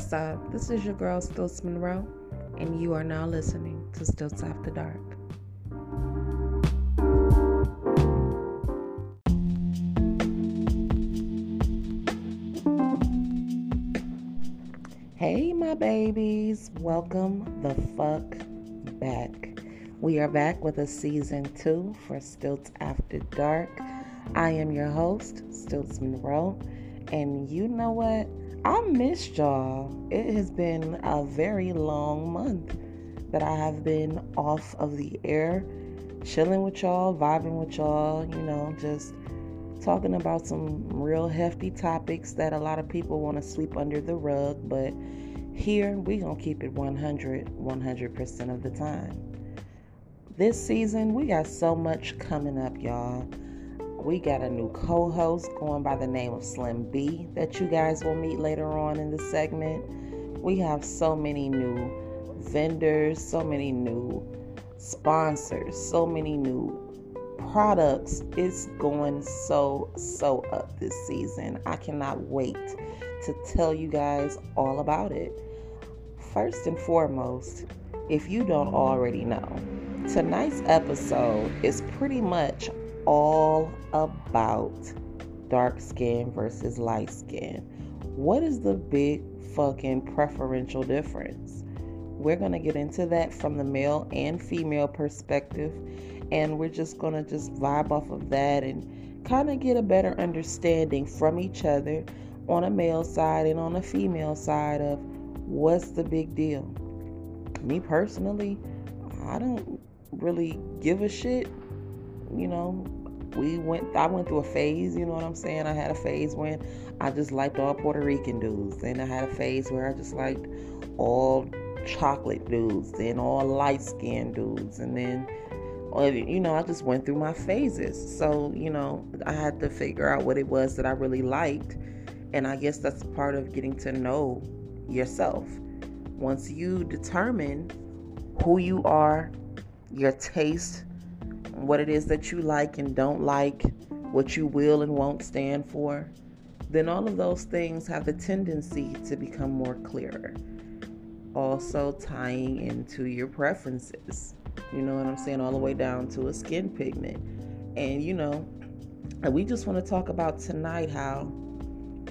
What's up? This is your girl Stiltz Monroe, and you are now listening to Stiltz After Dark. Hey, my babies, welcome the fuck back. We are back with a season two for Stiltz After Dark. I am your host, Stiltz Monroe, and you know what? I missed y'all. It has been a very long month that I have been off of the air, chilling with y'all, vibing with y'all, you know, just talking about some real hefty topics that a lot of people want to sweep under the rug, but here we going to keep it 100 100% of the time. This season, we got so much coming up, y'all. We got a new co host going by the name of Slimm B that you guys will meet later on in the segment. We have so many new vendors, so many new sponsors, so many new products. It's going so, so up this season. I cannot wait to tell you guys all about it. First and foremost, if you don't already know, tonight's episode is pretty much all about dark skin versus light skin. What is the big fucking preferential difference? We're going to get into that from the male and female perspective, and we're just going to just vibe off of that and kind of get a better understanding from each other on a male side and on a female side of what's the big deal. Me personally, I don't really give a shit you know, we went I went through a phase, you know what I'm saying? I had a phase when I just liked all Puerto Rican dudes. Then I had a phase where I just liked all chocolate dudes, then all light skinned dudes, and then you know, I just went through my phases. So, you know, I had to figure out what it was that I really liked. And I guess that's part of getting to know yourself. Once you determine who you are, your taste, what it is that you like and don't like, what you will and won't stand for, then all of those things have the tendency to become more clearer. Also, tying into your preferences. You know what I'm saying? All the way down to a skin pigment. And, you know, we just want to talk about tonight how,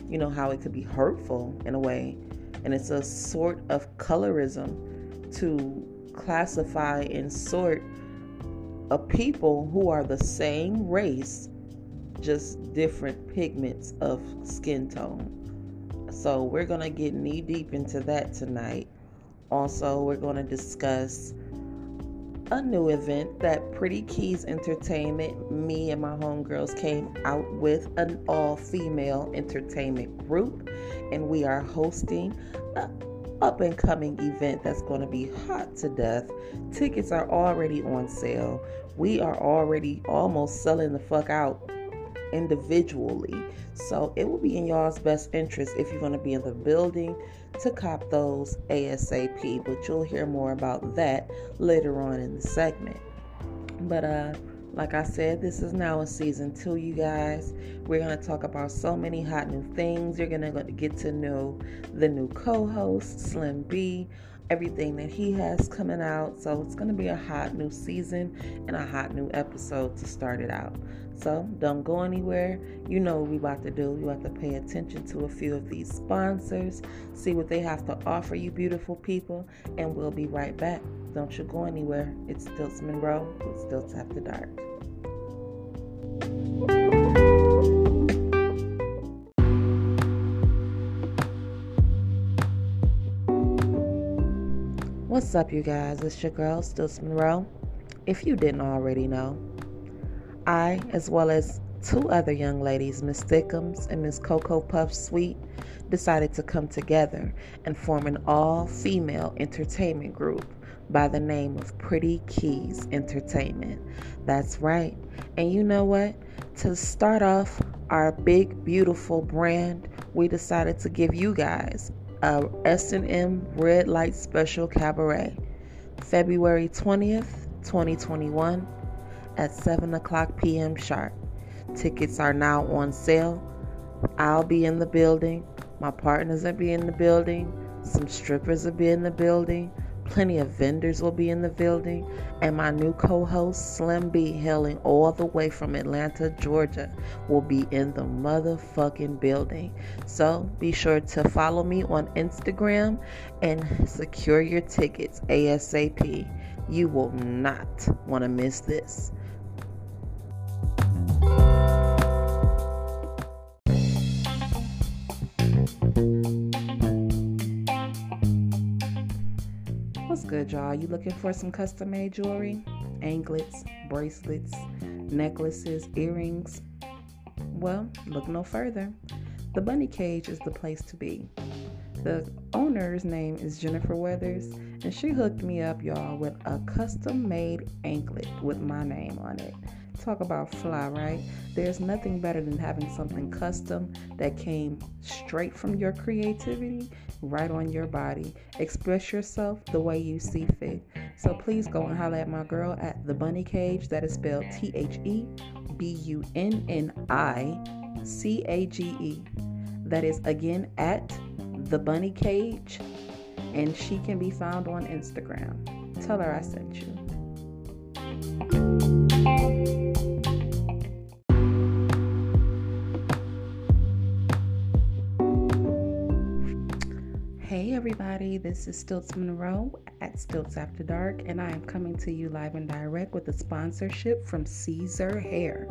you know, how it could be hurtful in a way. And it's a sort of colorism to classify and sort of people who are the same race, just different pigments of skin tone. So, we're going to get knee deep into that tonight. Also, we're going to discuss a new event that Pretty Keys Entertainment, me and my homegirls came out with an all female entertainment group, and we are hosting a up and coming event that's going to be hot to death. Tickets are already on sale. We are already almost selling the fuck out individually. So it will be in y'all's best interest if you're going to be in the building to cop those ASAP. But you'll hear more about that later on in the segment. But uh like I said, this is now a season two, you guys. We're going to talk about so many hot new things. You're going to get to know the new co host, Slimm B, everything that he has coming out. So it's going to be a hot new season and a hot new episode to start it out. So don't go anywhere. You know what we about to do. You have to pay attention to a few of these sponsors, see what they have to offer you, beautiful people, and we'll be right back. Don't you go anywhere. It's Stiltz Monroe with Stiltz After Dark. What's up, you guys? It's your girl, Stiltz Monroe. If you didn't already know, I, as well as two other young ladies, Miss Thickums and Miss Cocoa Puff Sweet, decided to come together and form an all female entertainment group by the name of Pretty Keys Entertainment. That's right. And you know what? To start off our big, beautiful brand, we decided to give you guys a S&M Red Light Special Cabaret, February 20th, 2021 at 7 o'clock p.m. sharp. Tickets are now on sale. I'll be in the building. My partners will be in the building. Some strippers will be in the building. Plenty of vendors will be in the building. And my new co host, Slimm B, hailing all the way from Atlanta, Georgia, will be in the motherfucking building. So be sure to follow me on Instagram and secure your tickets ASAP. You will not want to miss this. Good, y'all? You looking for some custom made jewelry? Anklets, bracelets, necklaces, earrings? Well, look no further. The Bunni Cage is the place to be. The owner's name is Jennifer Weathers, and she hooked me up, y'all, with a custom made anklet with my name on it. Talk about fly, right? There's nothing better than having something custom that came straight from your creativity right on your body. Express yourself the way you see fit. So please go and holler at my girl at the Bunni Cage. That is spelled T H E B U N N I C A G E. That is again at the Bunni Cage, and she can be found on Instagram. Tell her I sent you. Hey everybody, this is Stiltz Monroe at Stiltz After Dark, and I am coming to you live and direct with a sponsorship from Ceasor Hair.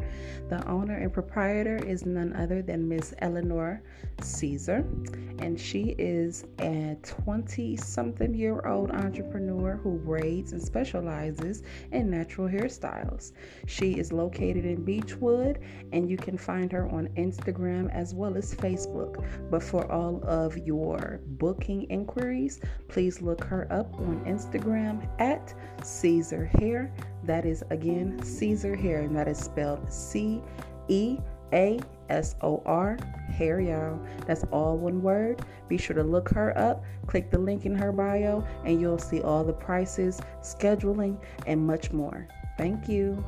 The owner and proprietor is none other than Miss Eleanor Caesar, and she is a 20 something year old entrepreneur who braids and specializes in natural hairstyles. She is located in Beechwood, and you can find her on Instagram as well as Facebook. But for all of your booking inquiries, please look her up on Instagram at Ceasor Hair. That is again Ceasor Hair, and that is spelled C E A S O R hair, y'all. That's all one word. Be sure to look her up, click the link in her bio, and you'll see all the prices, scheduling, and much more. Thank you.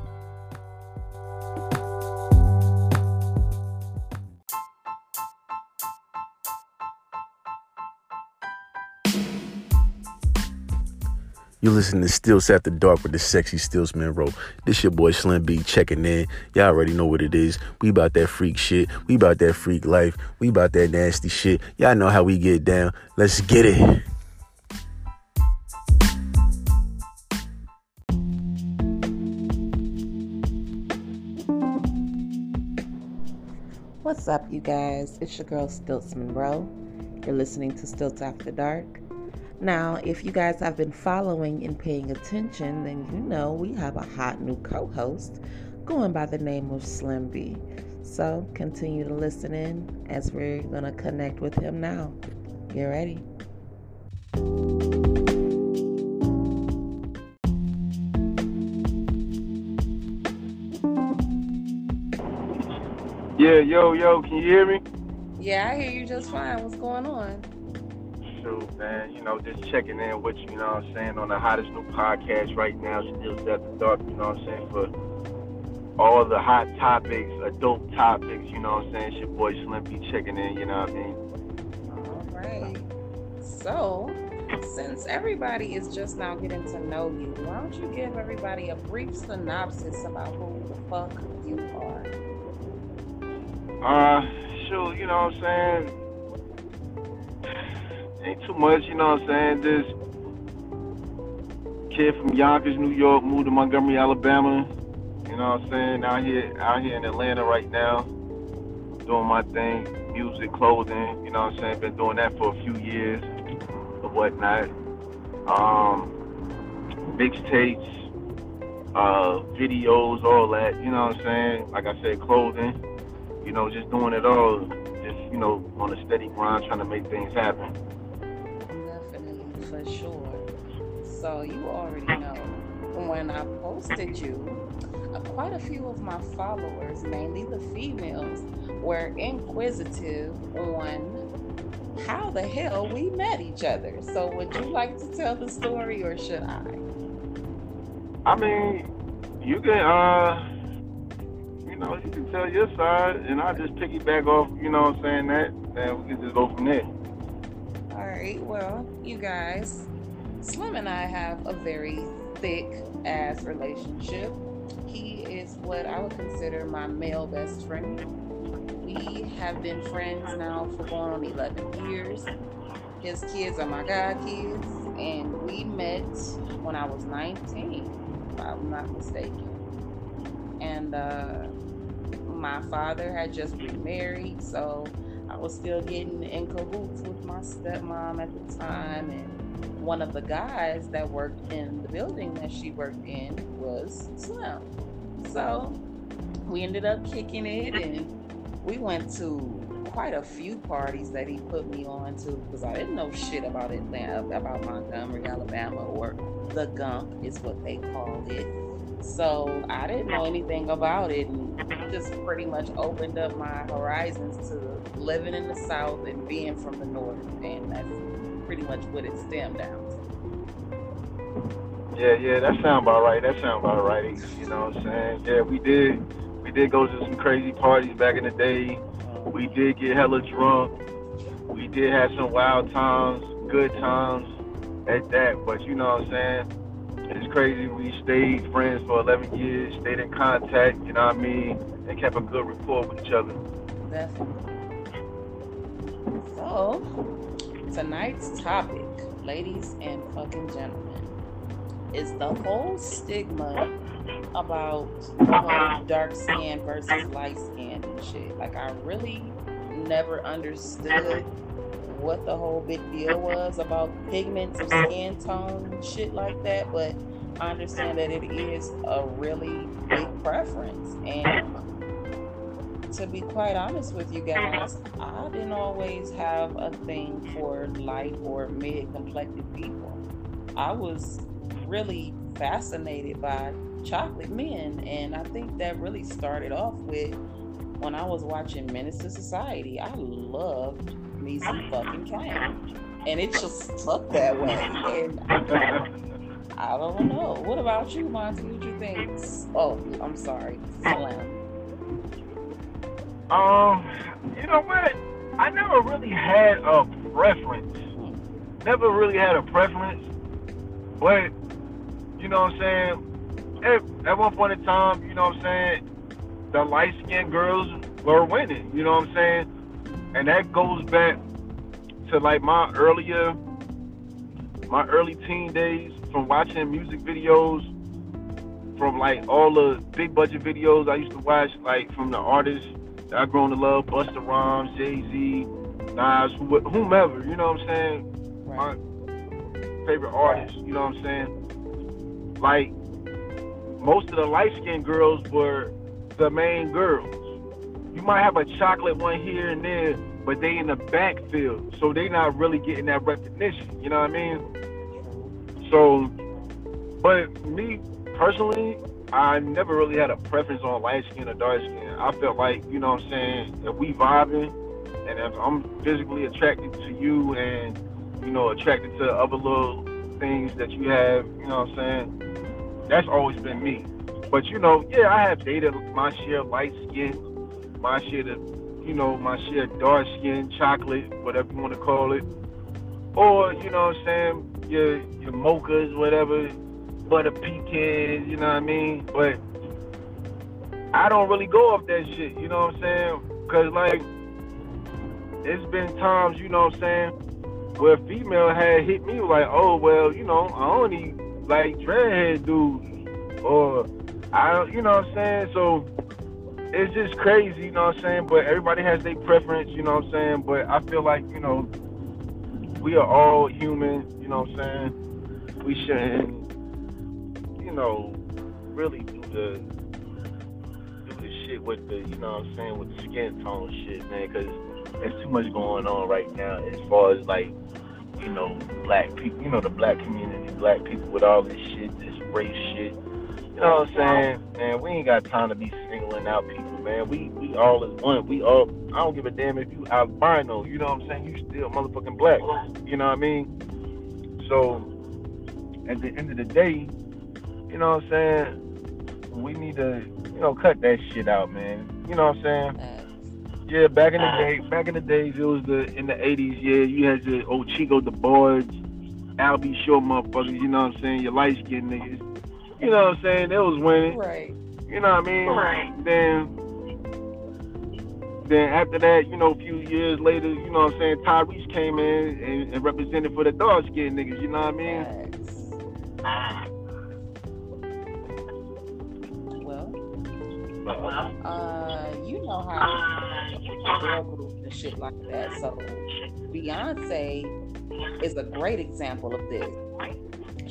You listen to Stiltz After Dark with the sexy Stiltz Monroe. This your boy Slimm B checking in. Y'all already know what it is. We about that freak shit. We about that freak life. We about that nasty shit. Y'all know how we get down. Let's get it. What's up, you guys? It's your girl Stiltz Monroe. You're listening to Stiltz After Dark. Now, if you guys have been following and paying attention, then you know we have a hot new co host going by the name of Slimm B. So continue to listen in as we're going to connect with him now. Get ready. Yeah, yo, yo, can you hear me? Yeah, I hear you just fine. What's going on? Shoot, man, you know, just checking in with you, you know what I'm saying, on the hottest new podcast right now, Still After Dark, you know what I'm saying, for all the hot topics, adult topics, you know what I'm saying, it's your boy Slimm B checking in, you know what I mean? All right. So, since everybody is just now getting to know you, why don't you give everybody a brief synopsis about who the fuck you are? Uh, shoot, you know what I'm saying? Ain't too much, you know what I'm saying? This kid from Yonkers, New York, moved to Montgomery, Alabama. You know what I'm saying? Out here, out here in Atlanta right now, doing my thing, music, clothing. You know what I'm saying? Been doing that for a few years or whatnot. Um, mixtapes, uh, videos, all that. You know what I'm saying? Like I said, clothing. You know, just doing it all. Just you know, on a steady grind, trying to make things happen. For sure. So, you already know when I posted you, uh, quite a few of my followers, mainly the females, were inquisitive on how the hell we met each other. So, would you like to tell the story or should I? I mean, you can, uh, you know, you can tell your side, and I just piggyback off, you know what I'm saying, that, and we can just go from there. All right, well, you guys, Slimm and I have a very thick ass relationship. He is what I would consider my male best friend. We have been friends now for going on 11 years. His kids are my god kids, and we met when I was 19, if I'm not mistaken. And uh, my father had just remarried, so was still getting in cahoots with my stepmom at the time. And one of the guys that worked in the building that she worked in was Slimm. So we ended up kicking it, and we went to quite a few parties that he put me on to because I didn't know shit about Atlanta, about Montgomery, Alabama, or the Gump is what they called it. So I didn't know anything about it, and it just pretty much opened up my horizons to living in the South and being from the North, and that's pretty much what it stemmed down to. Yeah, yeah, that sound about right. That sound about right. You know what I'm saying? Yeah, we did. We did go to some crazy parties back in the day. We did get hella drunk. We did have some wild times, good times at that. But you know what I'm saying? It's crazy. We stayed friends for 11 years, stayed in contact, you know what I mean, and kept a good rapport with each other. Definitely. So, tonight's topic, ladies and fucking gentlemen, is the whole stigma about dark skin versus light skin and shit. Like, I really never understood what the whole big deal was about pigments of skin tone shit like that, but I understand that it is a really big preference. And to be quite honest with you guys, I didn't always have a thing for light or mid complected people. I was really fascinated by chocolate men, and I think that really started off with when I was watching Menace to Society. I loved me some fucking Caine. And it just stuck that way. And I don't know. What about you, Monty? What you think? Oh, I'm sorry. Slam. Um, you know what? I never really had a preference. Never really had a preference. But, you know what I'm saying? At, at one point in time, you know what I'm saying? The light skinned girls were winning. You know what I'm saying? And that goes back to like my earlier my early teen days from watching music videos from like all the big budget videos I used to watch like from the artists that I grown to love Busta Rhymes, Jay-Z, Nas, whomever, you know what I'm saying? My favorite artists, you know what I'm saying? Like most of the light skinned girls were the main girls you might have a chocolate one here and there, but they in the backfield, so they not really getting that recognition. You know what I mean? So, but me personally, I never really had a preference on light skin or dark skin. I felt like, you know what I'm saying, if we vibing and if I'm physically attracted to you and, you know, attracted to other little things that you have, you know what I'm saying, that's always been me. But, you know, yeah, I have dated my share of light skin my shit of, you know, my shit dark skin, chocolate, whatever you want to call it. Or, you know what I'm saying, your your mochas, whatever, butter pecans, you know what I mean? But I don't really go off that shit, you know what I'm saying? Cause like it's been times, you know what I'm saying, where a female had hit me like, oh well, you know, I only like dreadhead dudes or I you know what I'm saying? So it's just crazy, you know what I'm saying? But everybody has their preference, you know what I'm saying? But I feel like, you know, we are all human, you know what I'm saying? We shouldn't, you know, really do the do the shit with the, you know what I'm saying, with the skin tone shit, man, because there's too much going on right now as far as like, you know, black people, you know, the black community, black people with all this shit, this race shit know what I'm saying? Man, we ain't got time to be singling out people, man. We we all is one. We all I don't give a damn if you albino, you know what I'm saying? You still motherfucking black. You know what I mean? So at the end of the day, you know what I'm saying? We need to, you know, cut that shit out, man. You know what I'm saying? Yeah, back in the day, back in the days, it was the in the '80s. Yeah, you had your old Chico DeBarge, Albie Show motherfuckers. You know what I'm saying? Your light skinned niggas. You know what I'm saying? They was winning. Right. You know what I mean? Right. Then, then after that, you know, a few years later, you know what I'm saying? Tyrese came in and, and represented for the dark skin niggas. You know what I mean? Yes. Well, uh, you know how girl groups and shit like that. So Beyonce is a great example of this.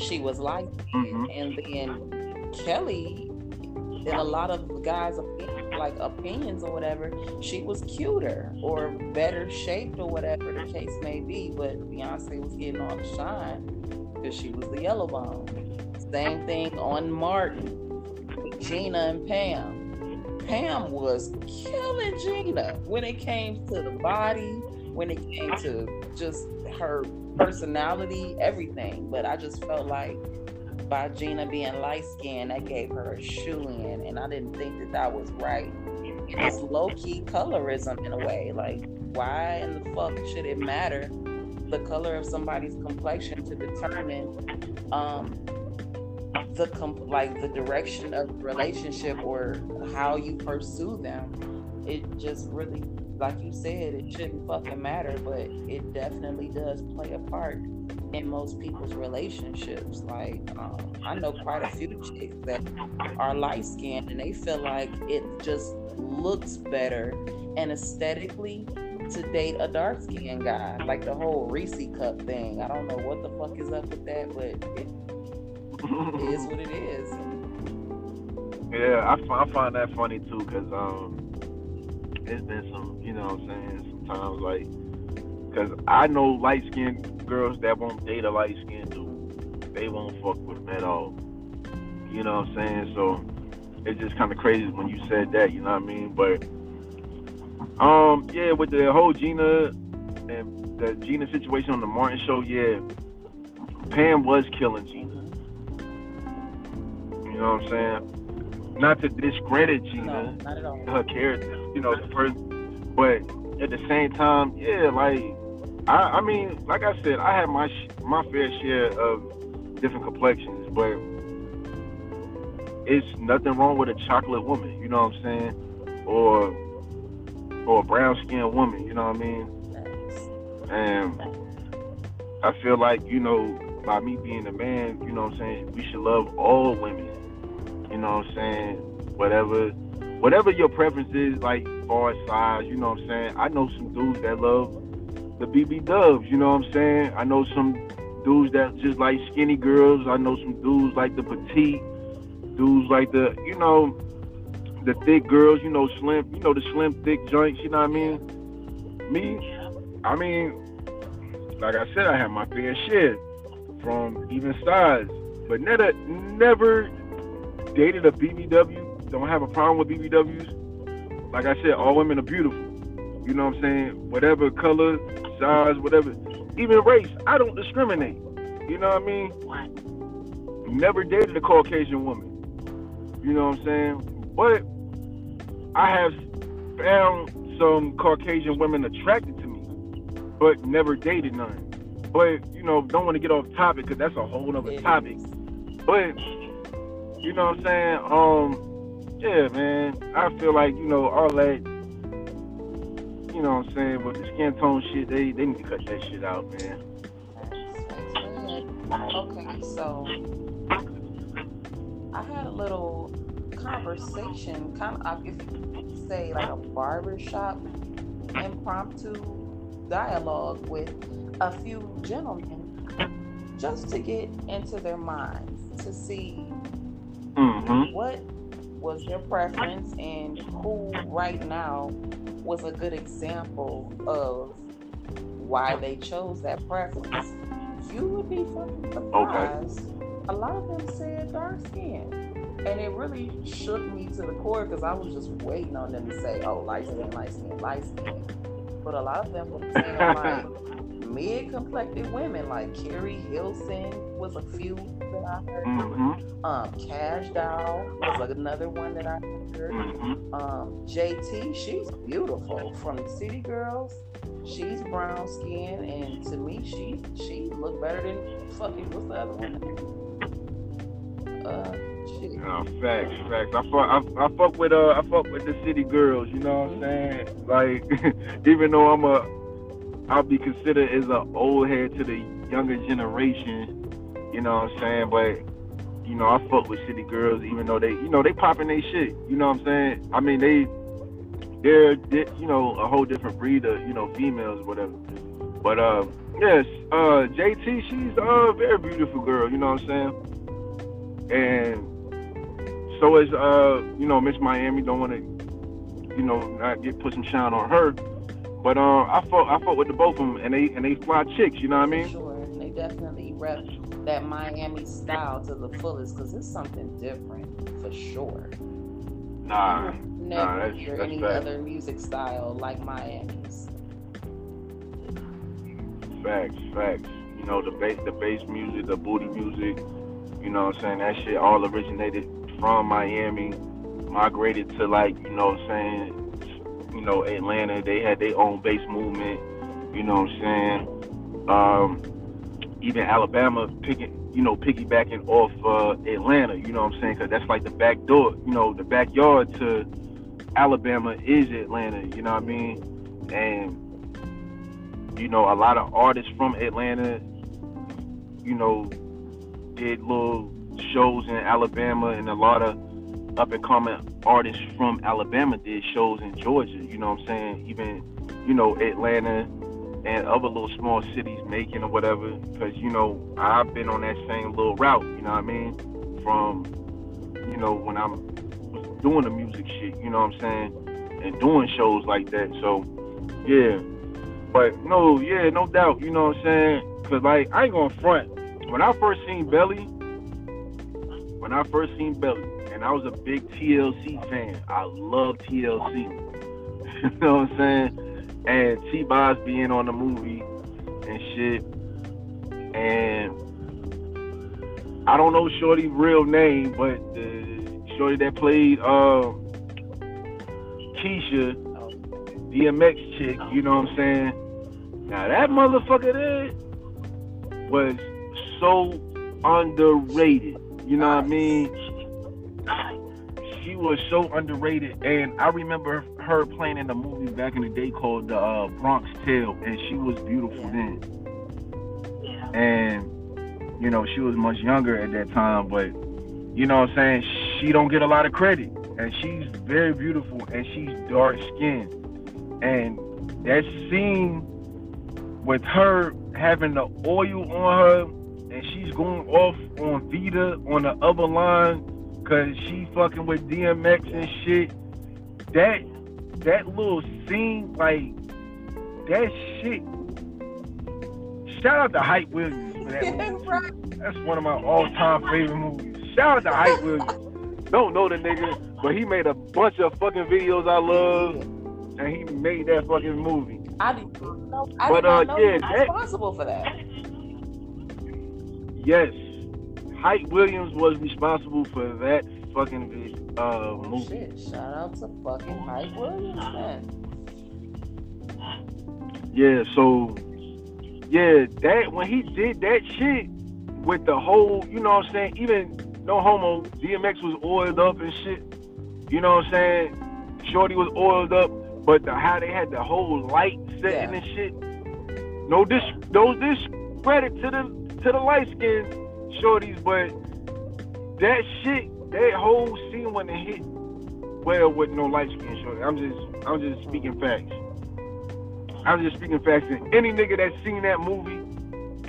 She was like Mhm. and then Kelly, in a lot of the guys' like opinions or whatever, she was cuter or better shaped or whatever the case may be. But Beyonce was getting all the shine because she was the yellow bone. Same thing on Martin, Gina and Pam. Pam was killing Gina when it came to the body, when it came to just her personality, everything. But I just felt like by Gina being light skinned, that gave her a shoe in, and I didn't think that that was right. It's low key colorism in a way. Like, why in the fuck should it matter the color of somebody's complexion to determine um, the comp- like the direction of relationship or how you pursue them? It just really, like you said, it shouldn't fucking matter, but it definitely does play a part in most people's relationships. Like, um, I know quite a few chicks that are light skinned and they feel like it just looks better and aesthetically to date a dark skinned guy. Like the whole Reese cup thing. I don't know what the fuck is up with that, but it is what it is. Yeah, I, I find that funny too, cause um, it's been some, you know, what I'm saying sometimes like, cause I know light skinned girls that won't date a light skinned dude. They won't fuck with him at all. You know what I'm saying? So it's just kind of crazy when you said that. You know what I mean? But um, yeah, with the whole Gina and the Gina situation on the Martin show, yeah, Pam was killing Gina. You know what I'm saying? Not to discredit No, Gina, all. her character, you know, the person, but at the same time, yeah, like I, I mean, like I said, I had my sh- my fair share of different complexions, but it's nothing wrong with a chocolate woman, you know what I'm saying, or or a brown skinned woman, you know what I mean, and I feel like you know, by me being a man, you know what I'm saying, we should love all women, you know what I'm saying, whatever, whatever your preference is, like far as size, you know what I'm saying. I know some dudes that love the BB Dubs, you know what I'm saying. I know some dudes that just like skinny girls. I know some dudes like the petite, dudes like the, you know, the thick girls, you know, slim, you know, the slim, thick joints, you know what I mean? Me, I mean, like I said, I have my fair share from even size, but never, never dated a BBW. Don't have a problem with BBWs. Like I said, all women are beautiful. You know what I'm saying? Whatever color, size, whatever, even race, I don't discriminate. You know what I mean? What? Never dated a Caucasian woman. You know what I'm saying? But I have found some Caucasian women attracted to me, but never dated none. But you know, don't want to get off topic because that's a whole other topic. But you know what I'm saying? Um, yeah, man. I feel like you know all that. You know what I'm saying? With the skin tone shit, they they need to cut that shit out, man. Okay, so I had a little conversation, kind of, if you say, like a barbershop impromptu dialogue with a few gentlemen just to get into their minds to see Mm-hmm. what was their preference and who right now was a good example of why they chose that preference. You would be fucking surprised. A lot of them said dark skin. And it really shook me to the core because I was just waiting on them to say, oh, light skin, light skin, light skin. But a lot of them were saying like mid complected women, like Keri Hilson was a few that I heard. Mm-hmm. Um, Cash Doll was another one that I heard. Mm-hmm. Um, JT, she's beautiful from the City Girls. She's brown skin, and to me, she she looked better than fucking what's the other one? Uh, shit. Uh, facts, facts. I fuck, I, I fuck with uh, I fuck with the city girls. You know what I'm saying? Like, even though I'm a, I'll be considered as a old head to the younger generation. You know what I'm saying? But you know, I fuck with city girls, even though they, you know, they popping they shit. You know what I'm saying? I mean, they, they're, they, you know, a whole different breed of, you know, females, whatever. But uh, yes, uh, JT, she's a very beautiful girl. You know what I'm saying? And so is uh, you know, Miss Miami. Don't want to, you know, not get put some shine on her. But uh, I fought I fought with the both of them, and they and they fly chicks. You know what I mean? Sure, they definitely rep that Miami style to the fullest because it's something different for sure. Nah, Never that's- hear that's any fact. other music style like Miami's. facts, facts. You know, the bass, the bass music, the booty music. You know what I'm saying? That shit all originated from Miami, migrated to like, you know what I'm saying? You know, Atlanta. They had their own bass movement. You know what I'm saying? Um, even Alabama picking, you know, piggybacking off uh, Atlanta. You know what I'm saying? Because that's like the back door. You know, the backyard to Alabama is Atlanta. You know what I mean? And you know, a lot of artists from Atlanta, you know, did little shows in Alabama, and a lot of up and coming artists from Alabama did shows in Georgia. You know what I'm saying? Even, you know, Atlanta and other little small cities, Macon or whatever. Because, you know, I've been on that same little route, you know what I mean? From, you know, when I'm doing the music shit, you know what I'm saying? And doing shows like that. So, yeah. But no, yeah, no doubt, you know what I'm saying? Cause like I ain't gonna front. When I first seen Belly, when I first seen Belly, and I was a big TLC fan. I love TLC. you know what I'm saying? And T Boz being on the movie and shit. And I don't know Shorty real name, but the Shorty that played uh, Keisha, DMX chick, you know what I'm saying? Now that motherfucker there was so underrated. You know what I mean? She was so underrated, and I remember her playing in a movie back in the day called The uh, Bronx Tale, and she was beautiful then. And you know, she was much younger at that time, but you know what I'm saying? She don't get a lot of credit, and she's very beautiful, and she's dark skinned, and that scene with her having the oil on her and she's going off on Vita on the other line because she fucking with DMX and shit. That that little scene, like that shit. Shout out to Hype Williams for that movie. right. That's one of my all-time favorite movies. Shout out to Hype Williams. Don't know the nigga, but he made a bunch of fucking videos I love, and he made that fucking movie. I didn't know. I But, did not uh, know yeah, he was that- responsible for that. Yes, Hype Williams was responsible for that fucking uh, Oh, movie. shit! Shout out to fucking Hype Williams, man. Yeah, so yeah, that when he did that shit with the whole, you know what I'm saying, even no homo, DMX was oiled up and shit. You know what I'm saying? Shorty was oiled up, but the, how they had the whole light setting Yeah. and shit. No dis no discredit to the to the light skinned shorties, but that shit, that whole scene when it hit well with no light skinned shorty. I'm just I'm just speaking facts. I'm just speaking facts. And any nigga that's seen that movie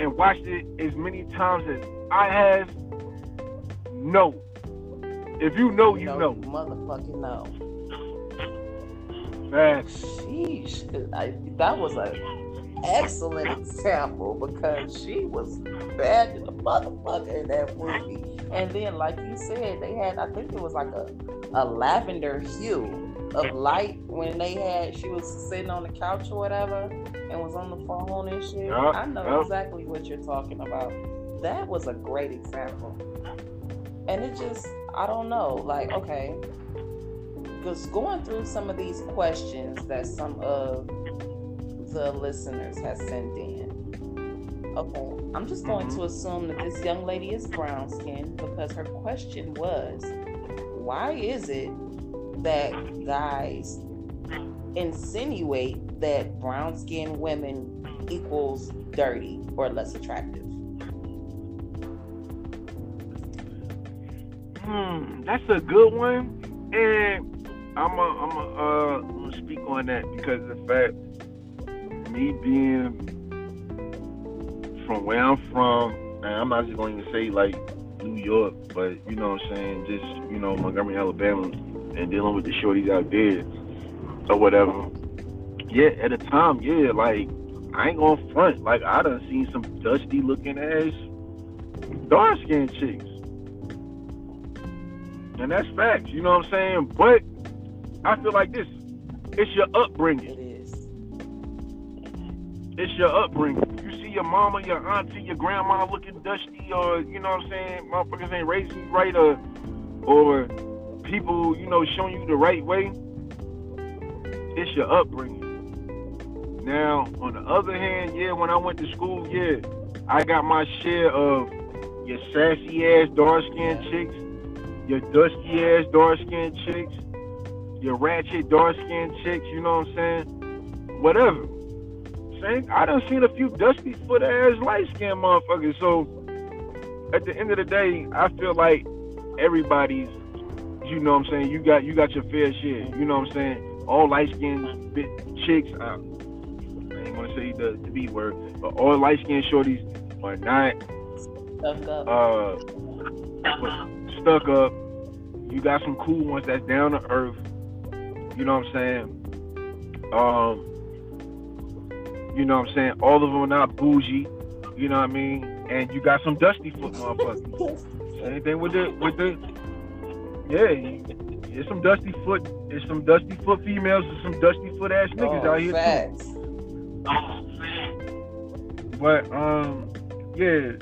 and watched it as many times as I have, no. If you know, you know. Motherfucking know. Facts. Sheesh. I, that was an excellent example because she was bad to the motherfucker in that movie. And then, like you said, they had, I think it was like a, a lavender hue of light when they had, she was sitting on the couch or whatever and was on the phone and shit. Yup, I know yup. exactly what you're talking about. that was a great example. And it just, I don't know, like, okay, because going through some of these questions that some of the listeners have sent in. Okay, I'm just going mm-hmm. to assume that this young lady is brown skinned because her question was why is it that guys insinuate that brown skinned women equals dirty or less attractive? Hmm, that's a good one. And I'm a, I'm a, uh, I'm gonna speak on that because the fact me being from where I'm from, and I'm not just going to say like New York, but you know what I'm saying, just you know Montgomery, Alabama, and dealing with the shorties out there or whatever. Yeah, at the time, yeah, like I ain't gonna front. Like I done seen some dusty looking ass dark skinned chicks. And that's facts, you know what I'm saying? But I feel like this, it's your upbringing. It is. Your upbringing. You see your mama, your auntie, your grandma looking dusty, or you know what I'm saying, motherfuckers ain't raising you right, or or people, you know, showing you the right way. It's your upbringing. Now, on the other hand, yeah, when I went to school, yeah, I got my share of your sassy ass dark skinned chicks, your dusty ass dark skinned chicks, your ratchet dark skinned chicks, you know what I'm saying? Whatever. Saying I done seen a few dusty foot ass light skinned motherfuckers. So at the end of the day, I feel like everybody's you know what I'm saying, you got you got your fair share. You know what I'm saying? All light skinned chicks, uh, I ain't wanna say the, the B word, but all light skinned shorties are not stuck up. Uh, stuck up. You got some cool ones that's down to earth. You know what I'm saying? Um, you know what I'm saying? All of them are not bougie. You know what I mean? And you got some dusty foot motherfuckers. Same thing with the with the yeah. There's some dusty foot. There's some dusty foot females. There's some dusty foot ass niggas oh, out here facts. too. But um, yeah.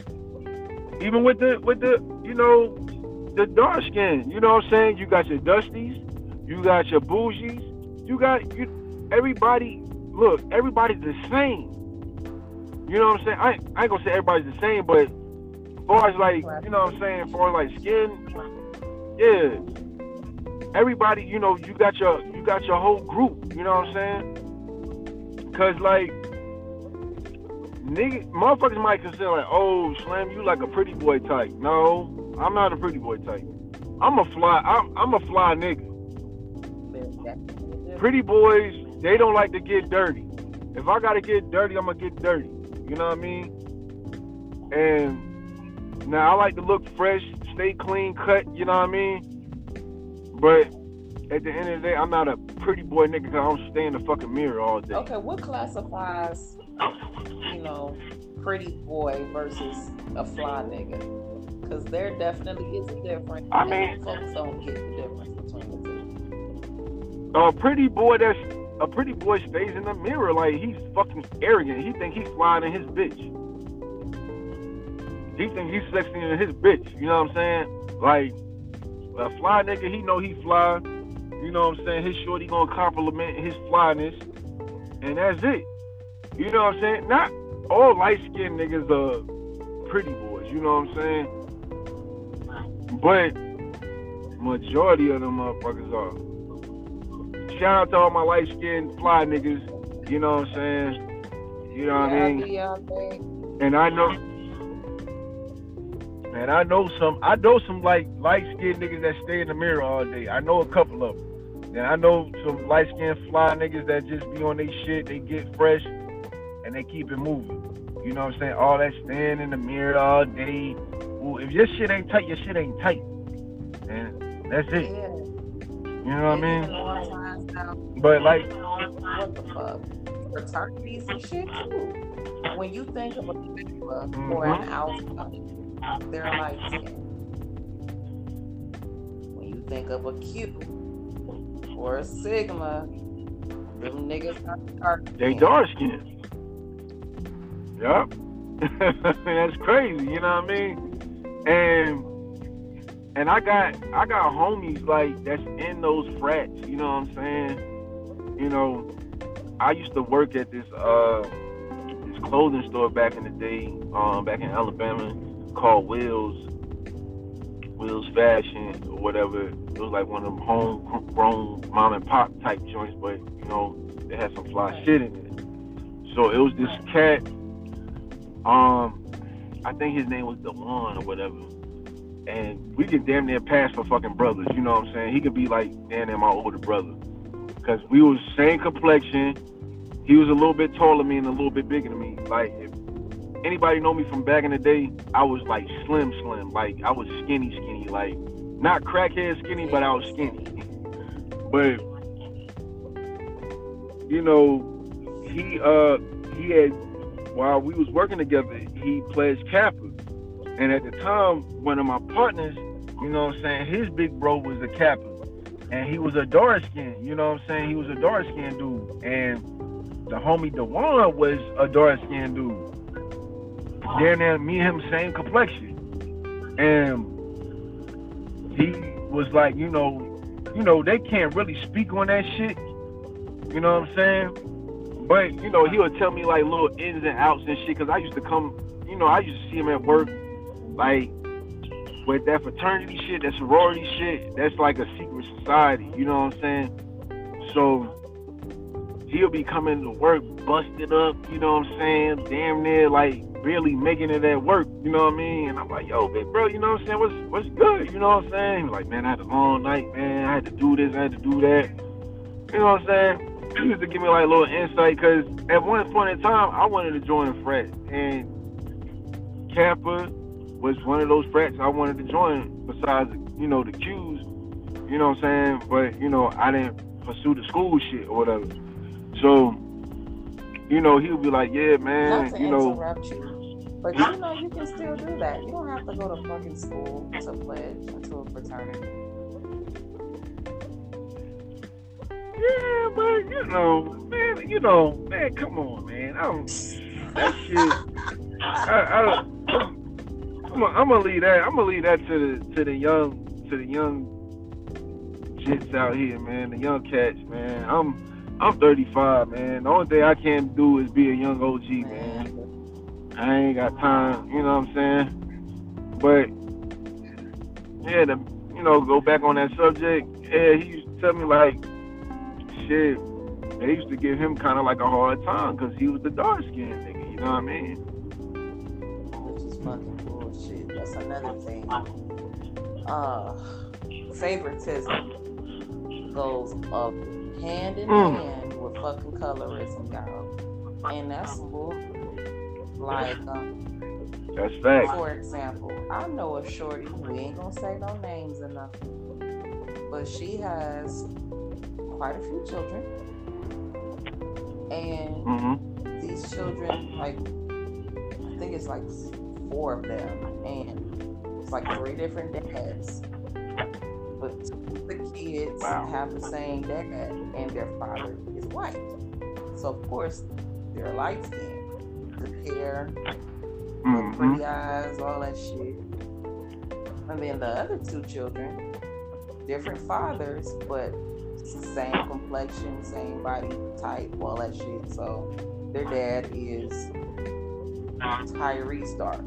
Even with the with the you know the dark skin, you know what I'm saying? You got your dusties, you got your bougies, you got you everybody look, everybody's the same. You know what I'm saying? I, I ain't gonna say everybody's the same, but as far as like, you know what I'm saying, as far as like skin, yeah. Everybody, you know, you got your you got your whole group, you know what I'm saying? Cause like nigga, motherfuckers might consider like, oh, Slam, you like a pretty boy type. No, I'm not a pretty boy type. I'm a fly. I'm, I'm a fly nigga. Pretty boys, they don't like to get dirty. If I gotta get dirty, I'm gonna get dirty. You know what I mean? And now I like to look fresh, stay clean cut. You know what I mean? But at the end of the day, I'm not a pretty boy nigga because I don't stay in the fucking mirror all day. Okay, what classifies, you know, pretty boy versus a fly nigga? Because there definitely is a difference. I mean, folks don't get the difference between the two. A pretty boy that's a pretty boy stays in the mirror like he's fucking arrogant. He think he's flying in his bitch. He think he's sexy in his bitch. You know what I'm saying? Like a fly nigga, he know he fly. You know what I'm saying? His shorty gonna compliment his flyness, and that's it. You know what I'm saying? Not all light skinned niggas are pretty boys. You know what I'm saying? But majority of them motherfuckers are. Shout out to all my light skinned fly niggas. You know what I'm saying? You know what I mean? And I know and I know some I know some like light skinned niggas that stay in the mirror all day. I know a couple of them. And I know some light skinned fly niggas that just be on their shit, they get fresh and they keep it moving. You know what I'm saying? All that stand in the mirror all day. Well, if your shit ain't tight, your shit ain't tight. And that's it. Yeah. You know what I mean? But like what the fuck? Fraternities and shit too. When you think of a mm-hmm. or an alpha, they're like When you think of a Q, or a Sigma, them niggas are They dark skinned. Yep. that's crazy, you know what I mean? And and I got I got homies like that's in those frats, you know what I'm saying? You know, I used to work at this uh this clothing store back in the day, um, back in Alabama called Wheels Wheels Fashion or whatever. It was like one of them homegrown mom and pop type joints, but you know, they had some fly shit in it. So it was this cat, um, I think his name was Dewan or whatever. And we could damn near pass for fucking brothers, you know what I'm saying? He could be like damn near my older brother. Cause we was same complexion. He was a little bit taller than me and a little bit bigger than me. Like if anybody know me from back in the day, I was like slim, slim. Like I was skinny, skinny. Like not crackhead skinny, but I was skinny. but you know, he uh he had while we was working together, he pledged Kappa. And at the time, one of my partners, you know what I'm saying, his big bro was a Kappa. And he was a dark skin, you know what I'm saying? He was a dark skin dude. And the homie Dewan was a dark skin dude. Damn near me and him same complexion. And he was like, you know, you know, they can't really speak on that shit. You know what I'm saying? But, you know, he would tell me like little ins and outs and shit, cause I used to come, you know, I used to see him at work, like with that fraternity shit, that sorority shit, that's like a secret society, you know what I'm saying? So he'll be coming to work busted up, you know what I'm saying? Damn near like really making it at work, you know what I mean? And I'm like, yo, big bro, you know what I'm saying? What's what's good? You know what I'm saying? Like, man, I had a long night, man. I had to do this, I had to do that. You know what I'm saying? To give me like a little insight because at one point in time, I wanted to join a frat, and Kappa was one of those frats I wanted to join. Besides, you know, the Qs, you know what I'm saying? But you know, I didn't pursue the school shit or whatever. So, you know, he would be like, yeah, man, you know. You, but you know, you can still do that. You don't have to go to fucking school to pledge into a fraternity. Yeah, but you know, man, you know, man, come on, man. I don't that shit. I, I, I'm, gonna leave that. I'm gonna leave that to the to the young to the young jits out here, man. The young cats, man. I'm I'm 35, man. The only thing I can do is be a young OG, man. I ain't got time, you know what I'm saying? But yeah, to you know, go back on that subject. Yeah, he used to tell me like, shit. They used to give him kind of like a hard time because he was the dark skinned nigga. You know what I mean? That's another thing. Uh, favoritism goes up hand in mm. hand with fucking colorism, y'all. And that's bull. Like, um, that's fact. For example, I know a shorty. We ain't gonna say no names or nothing, but she has quite a few children, and mm-hmm. these children, like, I think it's like four of them, and it's like three different dads but the kids wow. have the same dad and their father is white. So of course they're light skinned. The hair, mm-hmm. pretty eyes, all that shit. And then the other two children, different fathers, but same complexion, same body type, all that shit. So their dad is Tyrese Dark,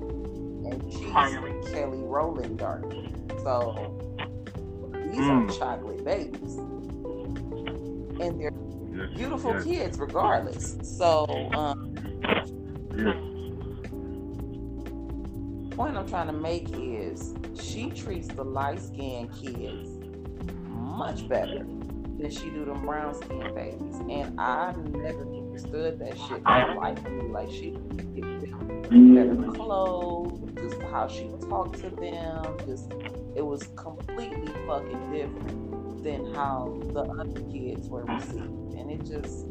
and she's Kelly Rowland Dark. So these mm. are chocolate babies. And they're yes, beautiful yes. kids regardless. So um yes. point I'm trying to make is she treats the light skinned kids much better than she do them brown skinned babies. And I never understood that shit in my life. Like she better clothes, just how she talked to them, just it was completely fucking different than how the other kids were received. And it just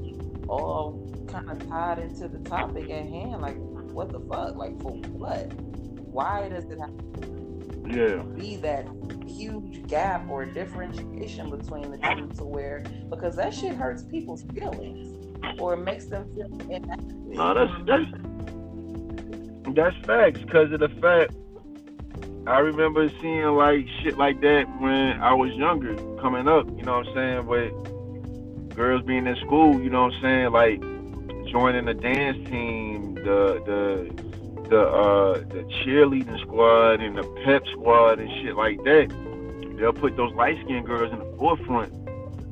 all kind of tied into the topic at hand. Like, what the fuck? Like, for what? Why does it have to yeah. be that huge gap or differentiation between the two to where, because that shit hurts people's feelings or makes them feel inadequate. No, that's, that's That's facts, because of the fact I remember seeing like shit like that when I was younger, coming up. You know what I'm saying? With girls being in school, you know what I'm saying? Like joining the dance team, the the the uh the cheerleading squad and the pep squad and shit like that. They'll put those light skinned girls in the forefront.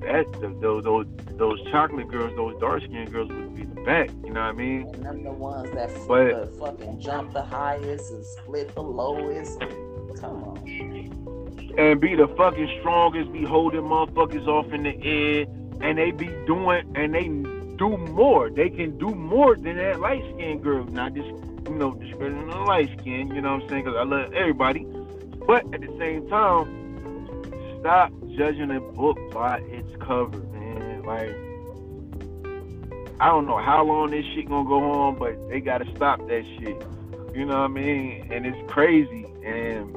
That those those those chocolate girls, those dark skinned girls would be the back. You know what I mean? And them the ones that but, fucking jump the highest and split the lowest. Come on. And be the fucking strongest, be holding motherfuckers off in the air, and they be doing and they do more. They can do more than that light skinned girl. Not just you know discrediting the light skin. You know what I'm saying? Because I love everybody, but at the same time, stop judging a book by its cover, man. Like I don't know how long this shit gonna go on, but they gotta stop that shit. You know what I mean? And it's crazy. And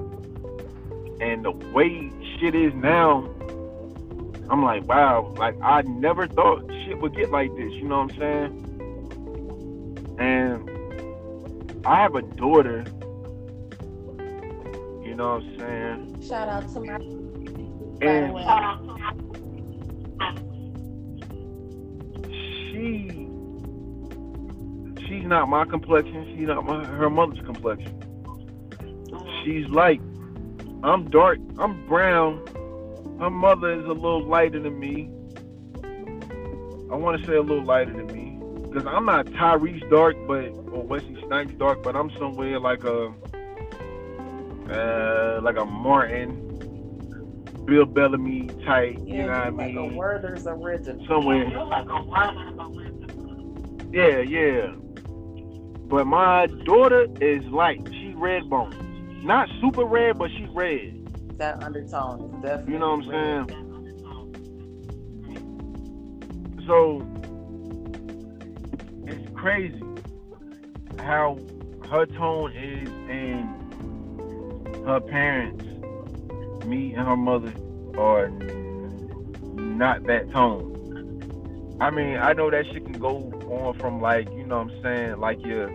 and the way shit is now, I'm like, wow, like I never thought shit would get like this, you know what I'm saying? And I have a daughter, you know what I'm saying? Shout out to my and not my complexion, she's not my her mother's complexion. She's light. I'm dark, I'm brown her mother is a little lighter than me. I want to say a little lighter than me because I'm not Tyrese dark, but or Wesley Snipes dark, but I'm somewhere like a uh, like a Martin, Bill Bellamy type. Yeah, you know what I mean? Like a Werther's original. Somewhere. Yeah, yeah. But my daughter is light. She red bone. Not super red, but she's red that undertone is definitely. You know what I'm saying? So it's crazy how her tone is and her parents, me and her mother, are not that tone. I mean, I know that shit can go on from like, you know what I'm saying, like your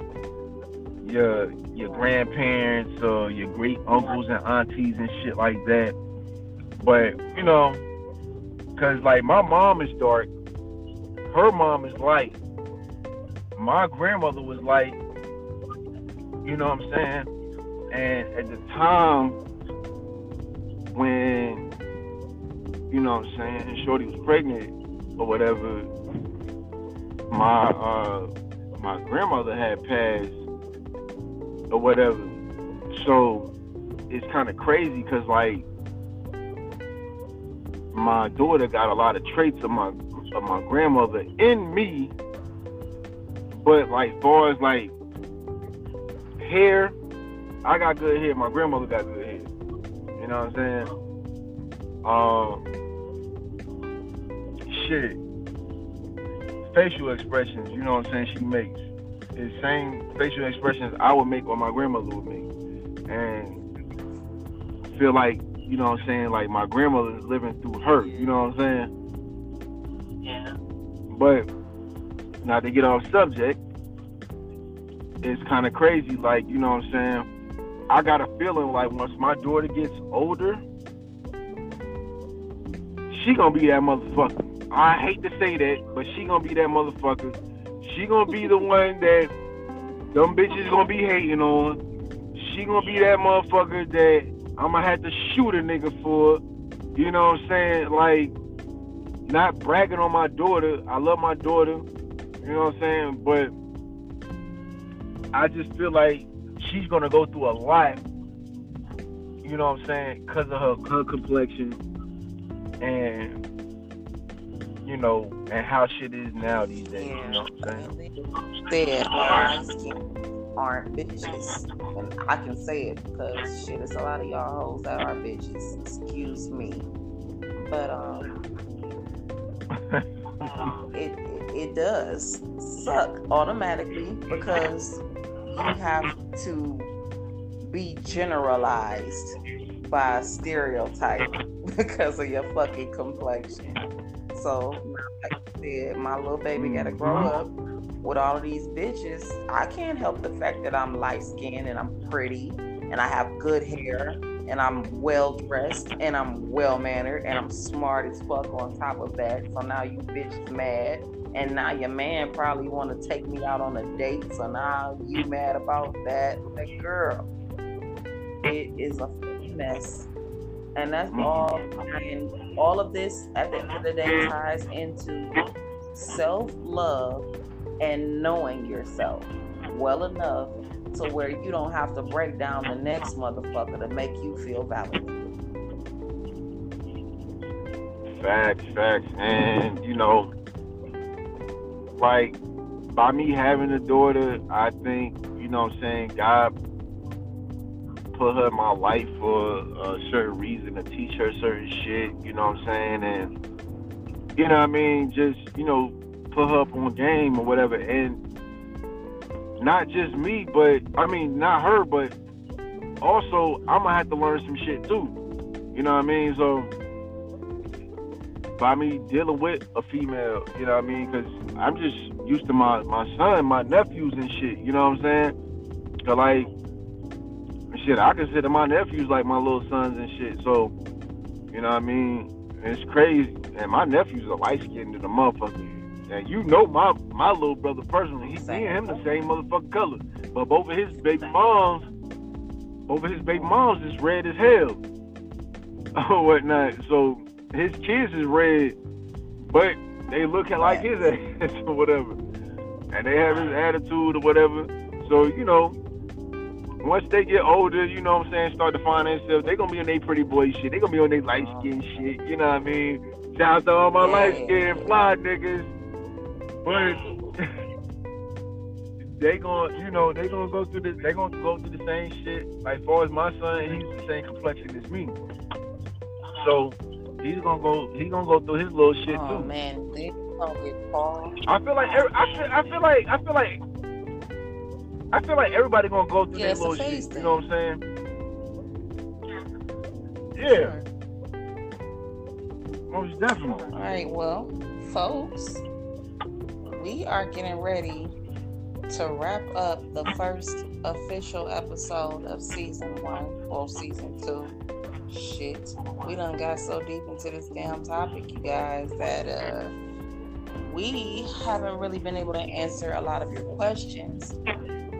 your your grandparents or your great uncles and aunties and shit like that. But you know, cause like my mom is dark, her mom is light. My grandmother was light. You know what I'm saying? And at the time when you know what I'm saying, Shorty was pregnant or whatever, my uh my grandmother had passed or whatever. So it's kind of crazy because like my daughter got a lot of traits of my of my grandmother in me, but like far as like hair, I got good hair. My grandmother got good hair. You know what I'm saying? Um, shit. Facial expressions, you know what I'm saying? She makes the same facial expressions I would make or my grandmother would make. And feel like, you know what I'm saying, like my grandmother is living through her, you know what I'm saying? Yeah. But not to get off subject, it's kind of crazy, like, you know what I'm saying? I got a feeling like once my daughter gets older, she gonna be that motherfucker. I hate to say that, but she gonna be that motherfucker she gonna be the one that them bitches gonna be hating on. She gonna be that motherfucker that I'm gonna have to shoot a nigga for. You know what I'm saying? Like, not bragging on my daughter. I love my daughter. You know what I'm saying? But I just feel like she's gonna go through a lot. You know what I'm saying? Because of her, her complexion and you know, and how shit is now these days. Yeah. You know what I'm saying? Said aren't bitches, and I can say it because shit, it's a lot of y'all hoes that are bitches. Excuse me, but um, it, it it does suck automatically because you have to be generalized by a stereotype because of your fucking complexion. So like I said, my little baby got to grow mm-hmm. up with all of these bitches. I can't help the fact that I'm light skinned and I'm pretty and I have good hair and I'm well dressed and I'm well mannered and I'm smart as fuck on top of that. So now you bitches mad and now your man probably want to take me out on a date. So now you mad about that. Like girl, it is a mess. And that's all and all of this at the end of the day ties into self love and knowing yourself well enough to where you don't have to break down the next motherfucker to make you feel validated. Facts, facts. And, you know, like, by me having a daughter, I think, you know what I'm saying, God put her in my life for a certain reason to teach her certain shit, you know what I'm saying? And, you know what I mean? Just, you know, put her up on game or whatever. And not just me, but I mean not her, but also I'm gonna have to learn some shit too. You know what I mean? So by me dealing with a female, you know what I mean? Because I'm just used to my my son, my nephews and shit. You know what I'm saying? So like shit, I consider my nephews like my little sons and shit. So you know what I mean? it's crazy, and my nephews are light skinned to the motherfucker. And you know my my little brother personally, he me and him the same motherfucking color. But both of his baby moms, both of his baby moms is red as hell. or oh, whatnot. So his kids is red, but they looking like his ass or whatever. And they have his attitude or whatever. So, you know, once they get older, you know what I'm saying, start to find themselves, they're gonna be on their pretty boy shit. They're gonna be on their light skin shit, you know what I mean? Shout out to all my light skin fly niggas. But they gonna, you know, they gonna go through this. They gonna go through the same shit. Like, far as my son, he's the same complexion as me. So he's gonna go. He's gonna go through his little shit oh, too. man, they gonna get far. I feel like. Every, I feel. I feel like. I feel like. I feel like everybody gonna go through yeah, their little shit. Thing. You know what I'm saying? Yeah. Most definitely. All right. Well, folks we are getting ready to wrap up the first official episode of season one or season two. Shit, we done got so deep into this damn topic, you guys, that uh, we haven't really been able to answer a lot of your questions.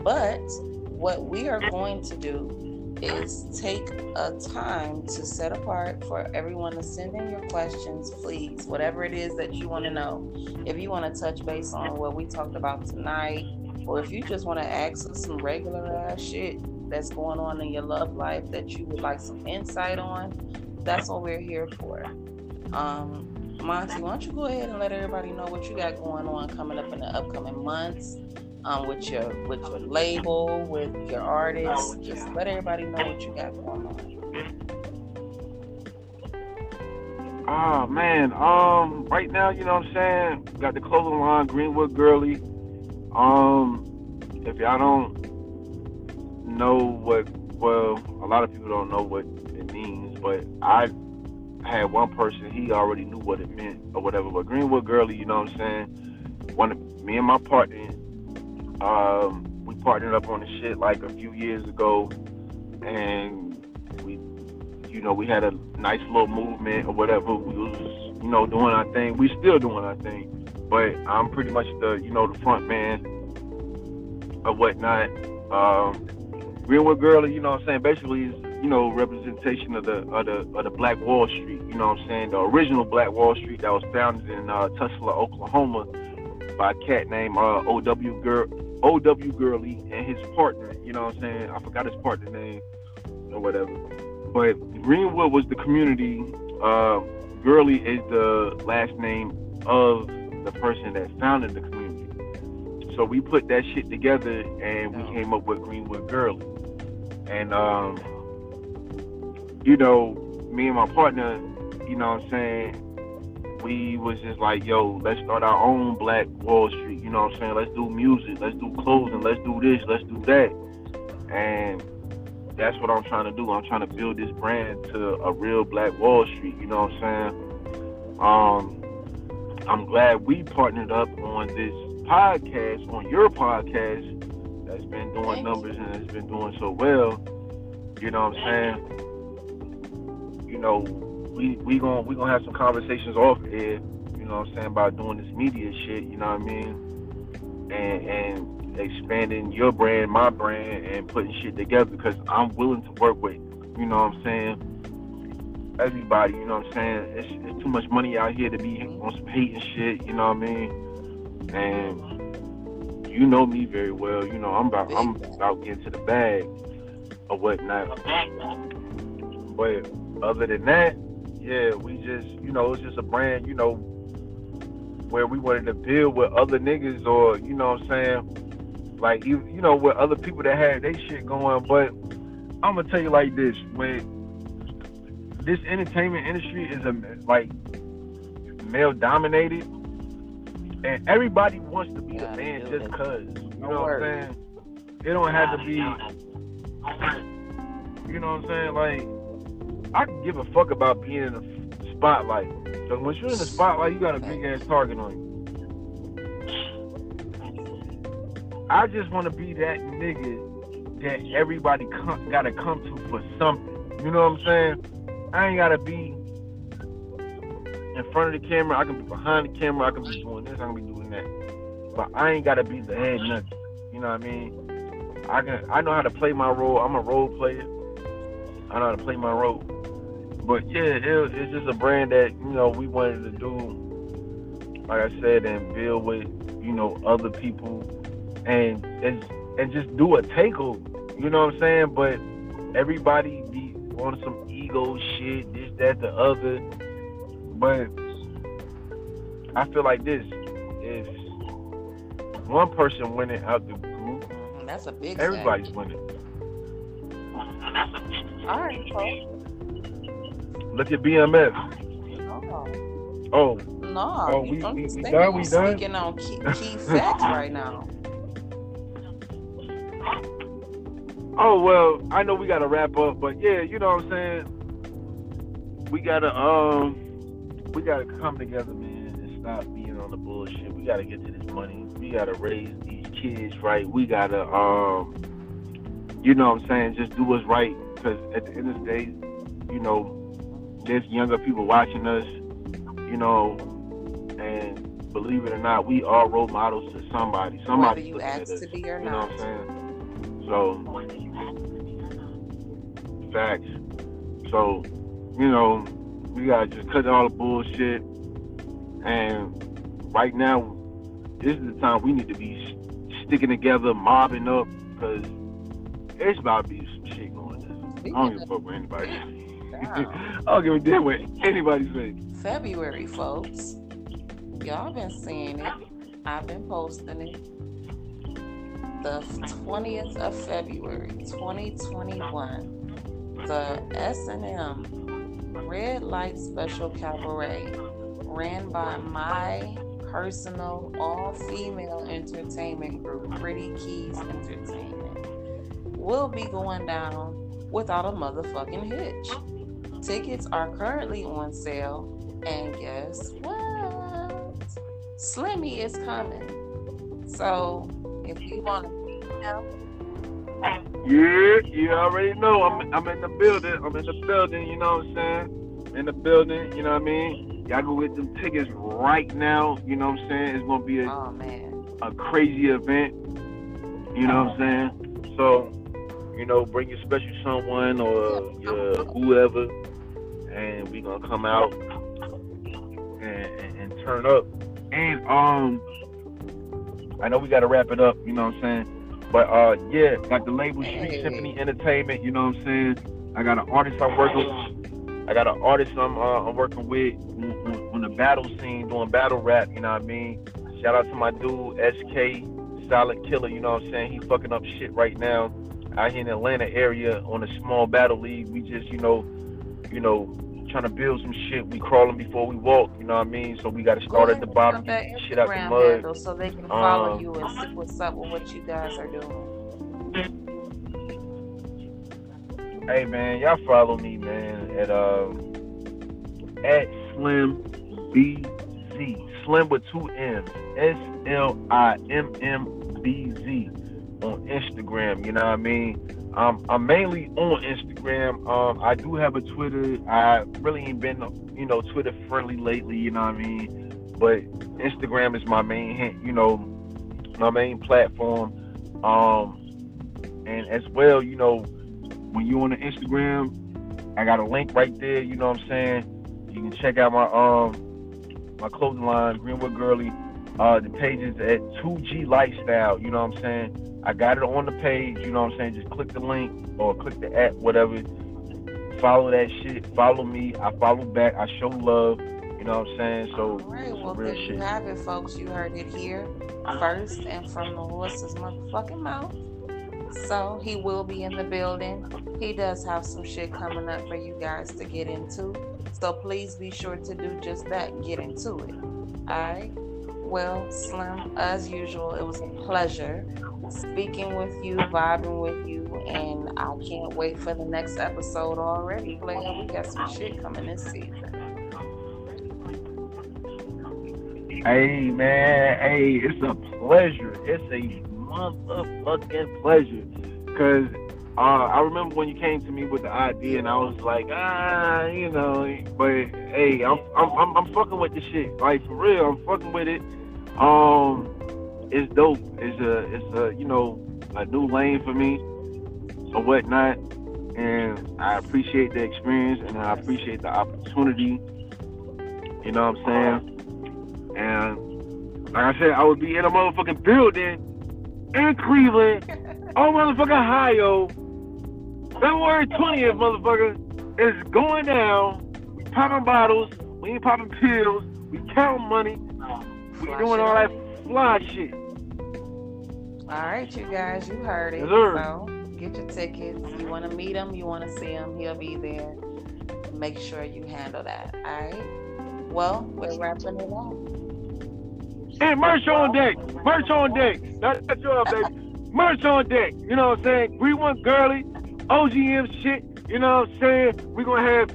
But what we are going to do is take a time to set apart for everyone to send in your questions, please, whatever it is that you want to know. If you want to touch base on what we talked about tonight, or if you just want to ask us some regular ass shit that's going on in your love life that you would like some insight on, that's what we're here for. Um, Monty, why don't you go ahead and let everybody know what you got going on coming up in the upcoming months? Um, with your with your label, with your artist. Just let everybody know what you got going on. Oh man, um, right now, you know what I'm saying? Got the clothing line Greenwood Gurley. Um, if y'all don't know what, well, a lot of people don't know what it means, but I had one person, he already knew what it meant or whatever. But Greenwood Gurley, you know what I'm saying? One of me and my partner, um, we partnered up on the shit like a few years ago, and we, you know, we had a nice little movement or whatever. We was, you know, doing our thing. We still doing our thing, but I'm pretty much the, you know, the front man or whatnot. Um, Greenwood Girl, you know what I'm saying? Basically, is you know representation of the of the of the Black Wall Street. You know what I'm saying? The original Black Wall Street that was founded in uh, Tulsa, Oklahoma, by a cat named uh, O.W. Girl O.W. Gurley and his partner. You know what I'm saying? I forgot his partner name or whatever. But Greenwood was the community. Uh, Gurley is the last name of the person that founded the community. So we put that shit together and we came up with Greenwood Gurley. And um, you know, me and my partner, you know what I'm saying, we was just like, yo, let's start our own Black Wall Street. You know what I'm saying? Let's do music, let's do clothing, let's do this, let's do that. And that's what I'm trying to do. I'm trying to build this brand to a real Black Wall Street. You know what I'm saying? Um, I'm glad we partnered up on this podcast, on your podcast, that's been doing Thank numbers you. and has been doing so well. You know what I'm saying? You know, we we gonna we gonna have some conversations off air. You know what I'm saying about doing this media shit. You know what I mean? And and expanding your brand, my brand, and putting shit together because I'm willing to work with. You know what I'm saying? Everybody. You know what I'm saying? It's, it's too much money out here to be on some hate and shit. You know what I mean? And you know me very well. You know I'm about I'm about getting to the bag or whatnot. But other than that, yeah, we just, you know, it's just a brand, you know, where we wanted to build with other niggas or, you know what I'm saying? Like, you, you know, with other people that had their shit going. But I'm going to tell you like this when this entertainment industry is a, like, male dominated and everybody wants to be the man just because. You know what I'm saying? It don't have to be, you know what I'm saying? Like, I can give a fuck about being in the spotlight. Because when you're in the spotlight, you got a big ass target on you. I just want to be that nigga that everybody come, gotta come to for something. You know what I'm saying? I ain't gotta be in front of the camera. I can be behind the camera. I can be doing this. I can be doing that. But I ain't gotta be the head nothing. You know what I mean? I can. I know how to play my role. I'm a role player. I know how to play my role but yeah, it, it's just a brand that you know we wanted to do, like I said, and build with you know other people, and and and just do a takeover. You know what I'm saying? But everybody be on some ego shit, this, that, the other. But I feel like this: if one person winning out the group, that's a big. Everybody's winning. All right, folks. Look at BMF. Oh. No. Oh, we, we, we done? We done? Speaking on key, key facts right now. Oh well, I know we gotta wrap up, but yeah, you know what I'm saying. We gotta um, we gotta come together, man, and stop being on the bullshit. We gotta get to this money. We gotta raise these kids right. We gotta um, you know what I'm saying, just do what's right. Because at the end of the day, you know, there's younger people watching us, you know, and believe it or not, we are role models to somebody. Somebody Whether you ask to be or you not. know what I'm saying? So facts. So, you know, we gotta just cut all the bullshit. And right now, this is the time we need to be sticking together, mobbing up, because it's about to be some shit going on. I don't give a fuck with anybody. I don't give a damn what anybody say. February, folks. Y'all been seeing it. I've been posting it. The 20th of February, 2021, the S&M Red Light Special Cabaret, ran by my personal all-female entertainment group, Pretty Keys Entertainment, will be going down without a motherfucking hitch. Tickets are currently on sale, and guess what? Slimmy is coming. So if you want to, you um, know, yeah, you already know. I'm I'm in the building. I'm in the building. You know what I'm saying? In the building. You know what I mean? Y'all go get them tickets right now. You know what I'm saying? It's gonna be a oh, man. a crazy event. You know what I'm saying? So, you know, bring your special someone or your whoever and we gonna come out and, and, and turn up. And um, I know we gotta wrap it up. You know what I'm saying? But uh, yeah, got the label Street Symphony Entertainment. You know what I'm saying? I got an artist I'm working. with. I got an artist I'm uh, I'm working with on, on the battle scene, doing battle rap. You know what I mean? Shout out to my dude SK Silent Killer. You know what I'm saying? He fucking up shit right now out here in the Atlanta area on a small battle league. We just, you know, you know, trying to build some shit. We crawling before we walk. You know what I mean? So we got to start at the bottom, get shit out the mud, so they can follow um, you and see what's up with what you guys are doing. Hey man, y'all follow me, man, at um at Slimm B Z. Slim with two M's. S L I M M B Z on Instagram. You know what I mean? Um, I'm mainly on Instagram. Um, I do have a Twitter. I really ain't been, you know, Twitter friendly lately. You know what I mean? But Instagram is my main, you know, my main platform. Um, and as well, you know, when you on the Instagram, I got a link right there. You know what I'm saying? You can check out my um my clothing line, Greenwood Gurley. Uh, the page is at 2G Lifestyle. You know what I'm saying? I got it on the page. You know what I'm saying? Just click the link or click the app, whatever. Follow that shit. Follow me. I follow back. I show love. You know what I'm saying? So, All right, well, there shit. you have it, folks. You heard it here first and from the horse's motherfucking mouth. So he will be in the building. He does have some shit coming up for you guys to get into. So please be sure to do just that. Get into it. Alright. Well, Slimm, as usual, it was a pleasure speaking with you, vibing with you, and I can't wait for the next episode already. Player, we got some shit coming this season. Hey man, hey, it's a pleasure. It's a motherfucking pleasure. Cause uh, I remember when you came to me with the idea, and I was like, ah, you know, but hey, I'm I'm I'm, I'm fucking with the shit. Like for real, I'm fucking with it. Um, it's dope. It's a it's a you know a new lane for me or whatnot, and I appreciate the experience and I appreciate the opportunity. You know what I'm saying? And like I said, I would be in a motherfucking building in Cleveland, oh motherfucking Ohio, February 20th, motherfucker, is going down. We popping bottles, we ain't popping pills, we counting money, we doing all that fly shit. All right, you guys, you heard it. Yes, so get your tickets. You want to meet him, you want to see him, he'll be there. Make sure you handle that. All right. Well, we're wrapping it up. Hey, merch on deck. Merch on deck. That's, that's your baby. Merch on deck. You know what I'm saying? We want girly, OGM shit. You know what I'm saying? We're going to have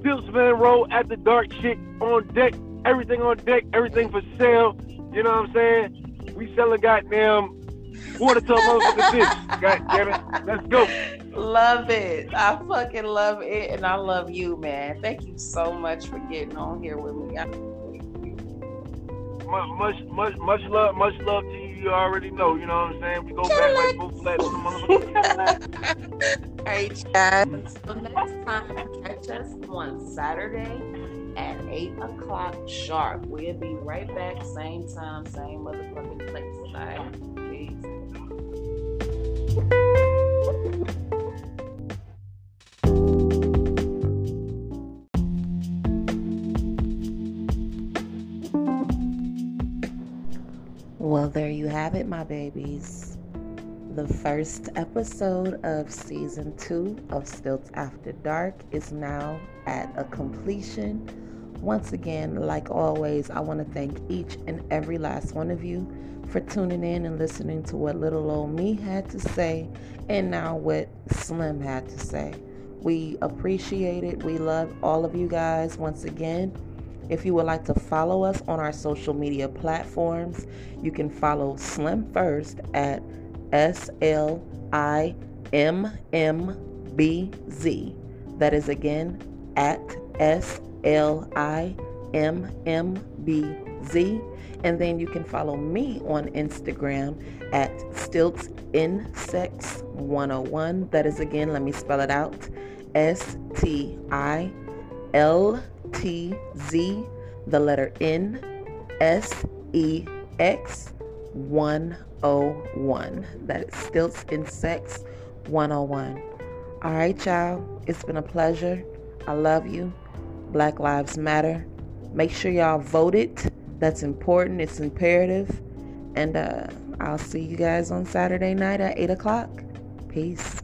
Stiltz Monroe After Dark shit on deck. Everything on deck. Everything for sale. You know what I'm saying? We selling goddamn water to a motherfucking fish. God damn it. Let's go. Love it. I fucking love it. And I love you, man. Thank you so much for getting on here with me. I- much, much, much love, much love to you. You already know. You know what I'm saying? We go back like both flat on the motherfucker. All right, guys. So next time, catch us on Saturday at eight o'clock sharp. We'll be right back, same time, same motherfucking place. All right, peace. You have it, my babies. The first episode of season two of Stiltz After Dark is now at a completion. Once again, like always, I want to thank each and every last one of you for tuning in and listening to what little old me had to say and now what Slimm had to say. We appreciate it. We love all of you guys once again. If you would like to follow us on our social media platforms, you can follow Slimm First at S L I M M B Z. That is again at S L I M M B Z. And then you can follow me on Instagram at Stilts Insects 101. That is again, let me spell it out S T I L T Z, the letter N, S E X 101. That is Stiltz N Sex 101. All right, y'all. It's been a pleasure. I love you. Black Lives Matter. Make sure y'all voted. That's important. It's imperative. And uh, I'll see you guys on Saturday night at 8 o'clock. Peace.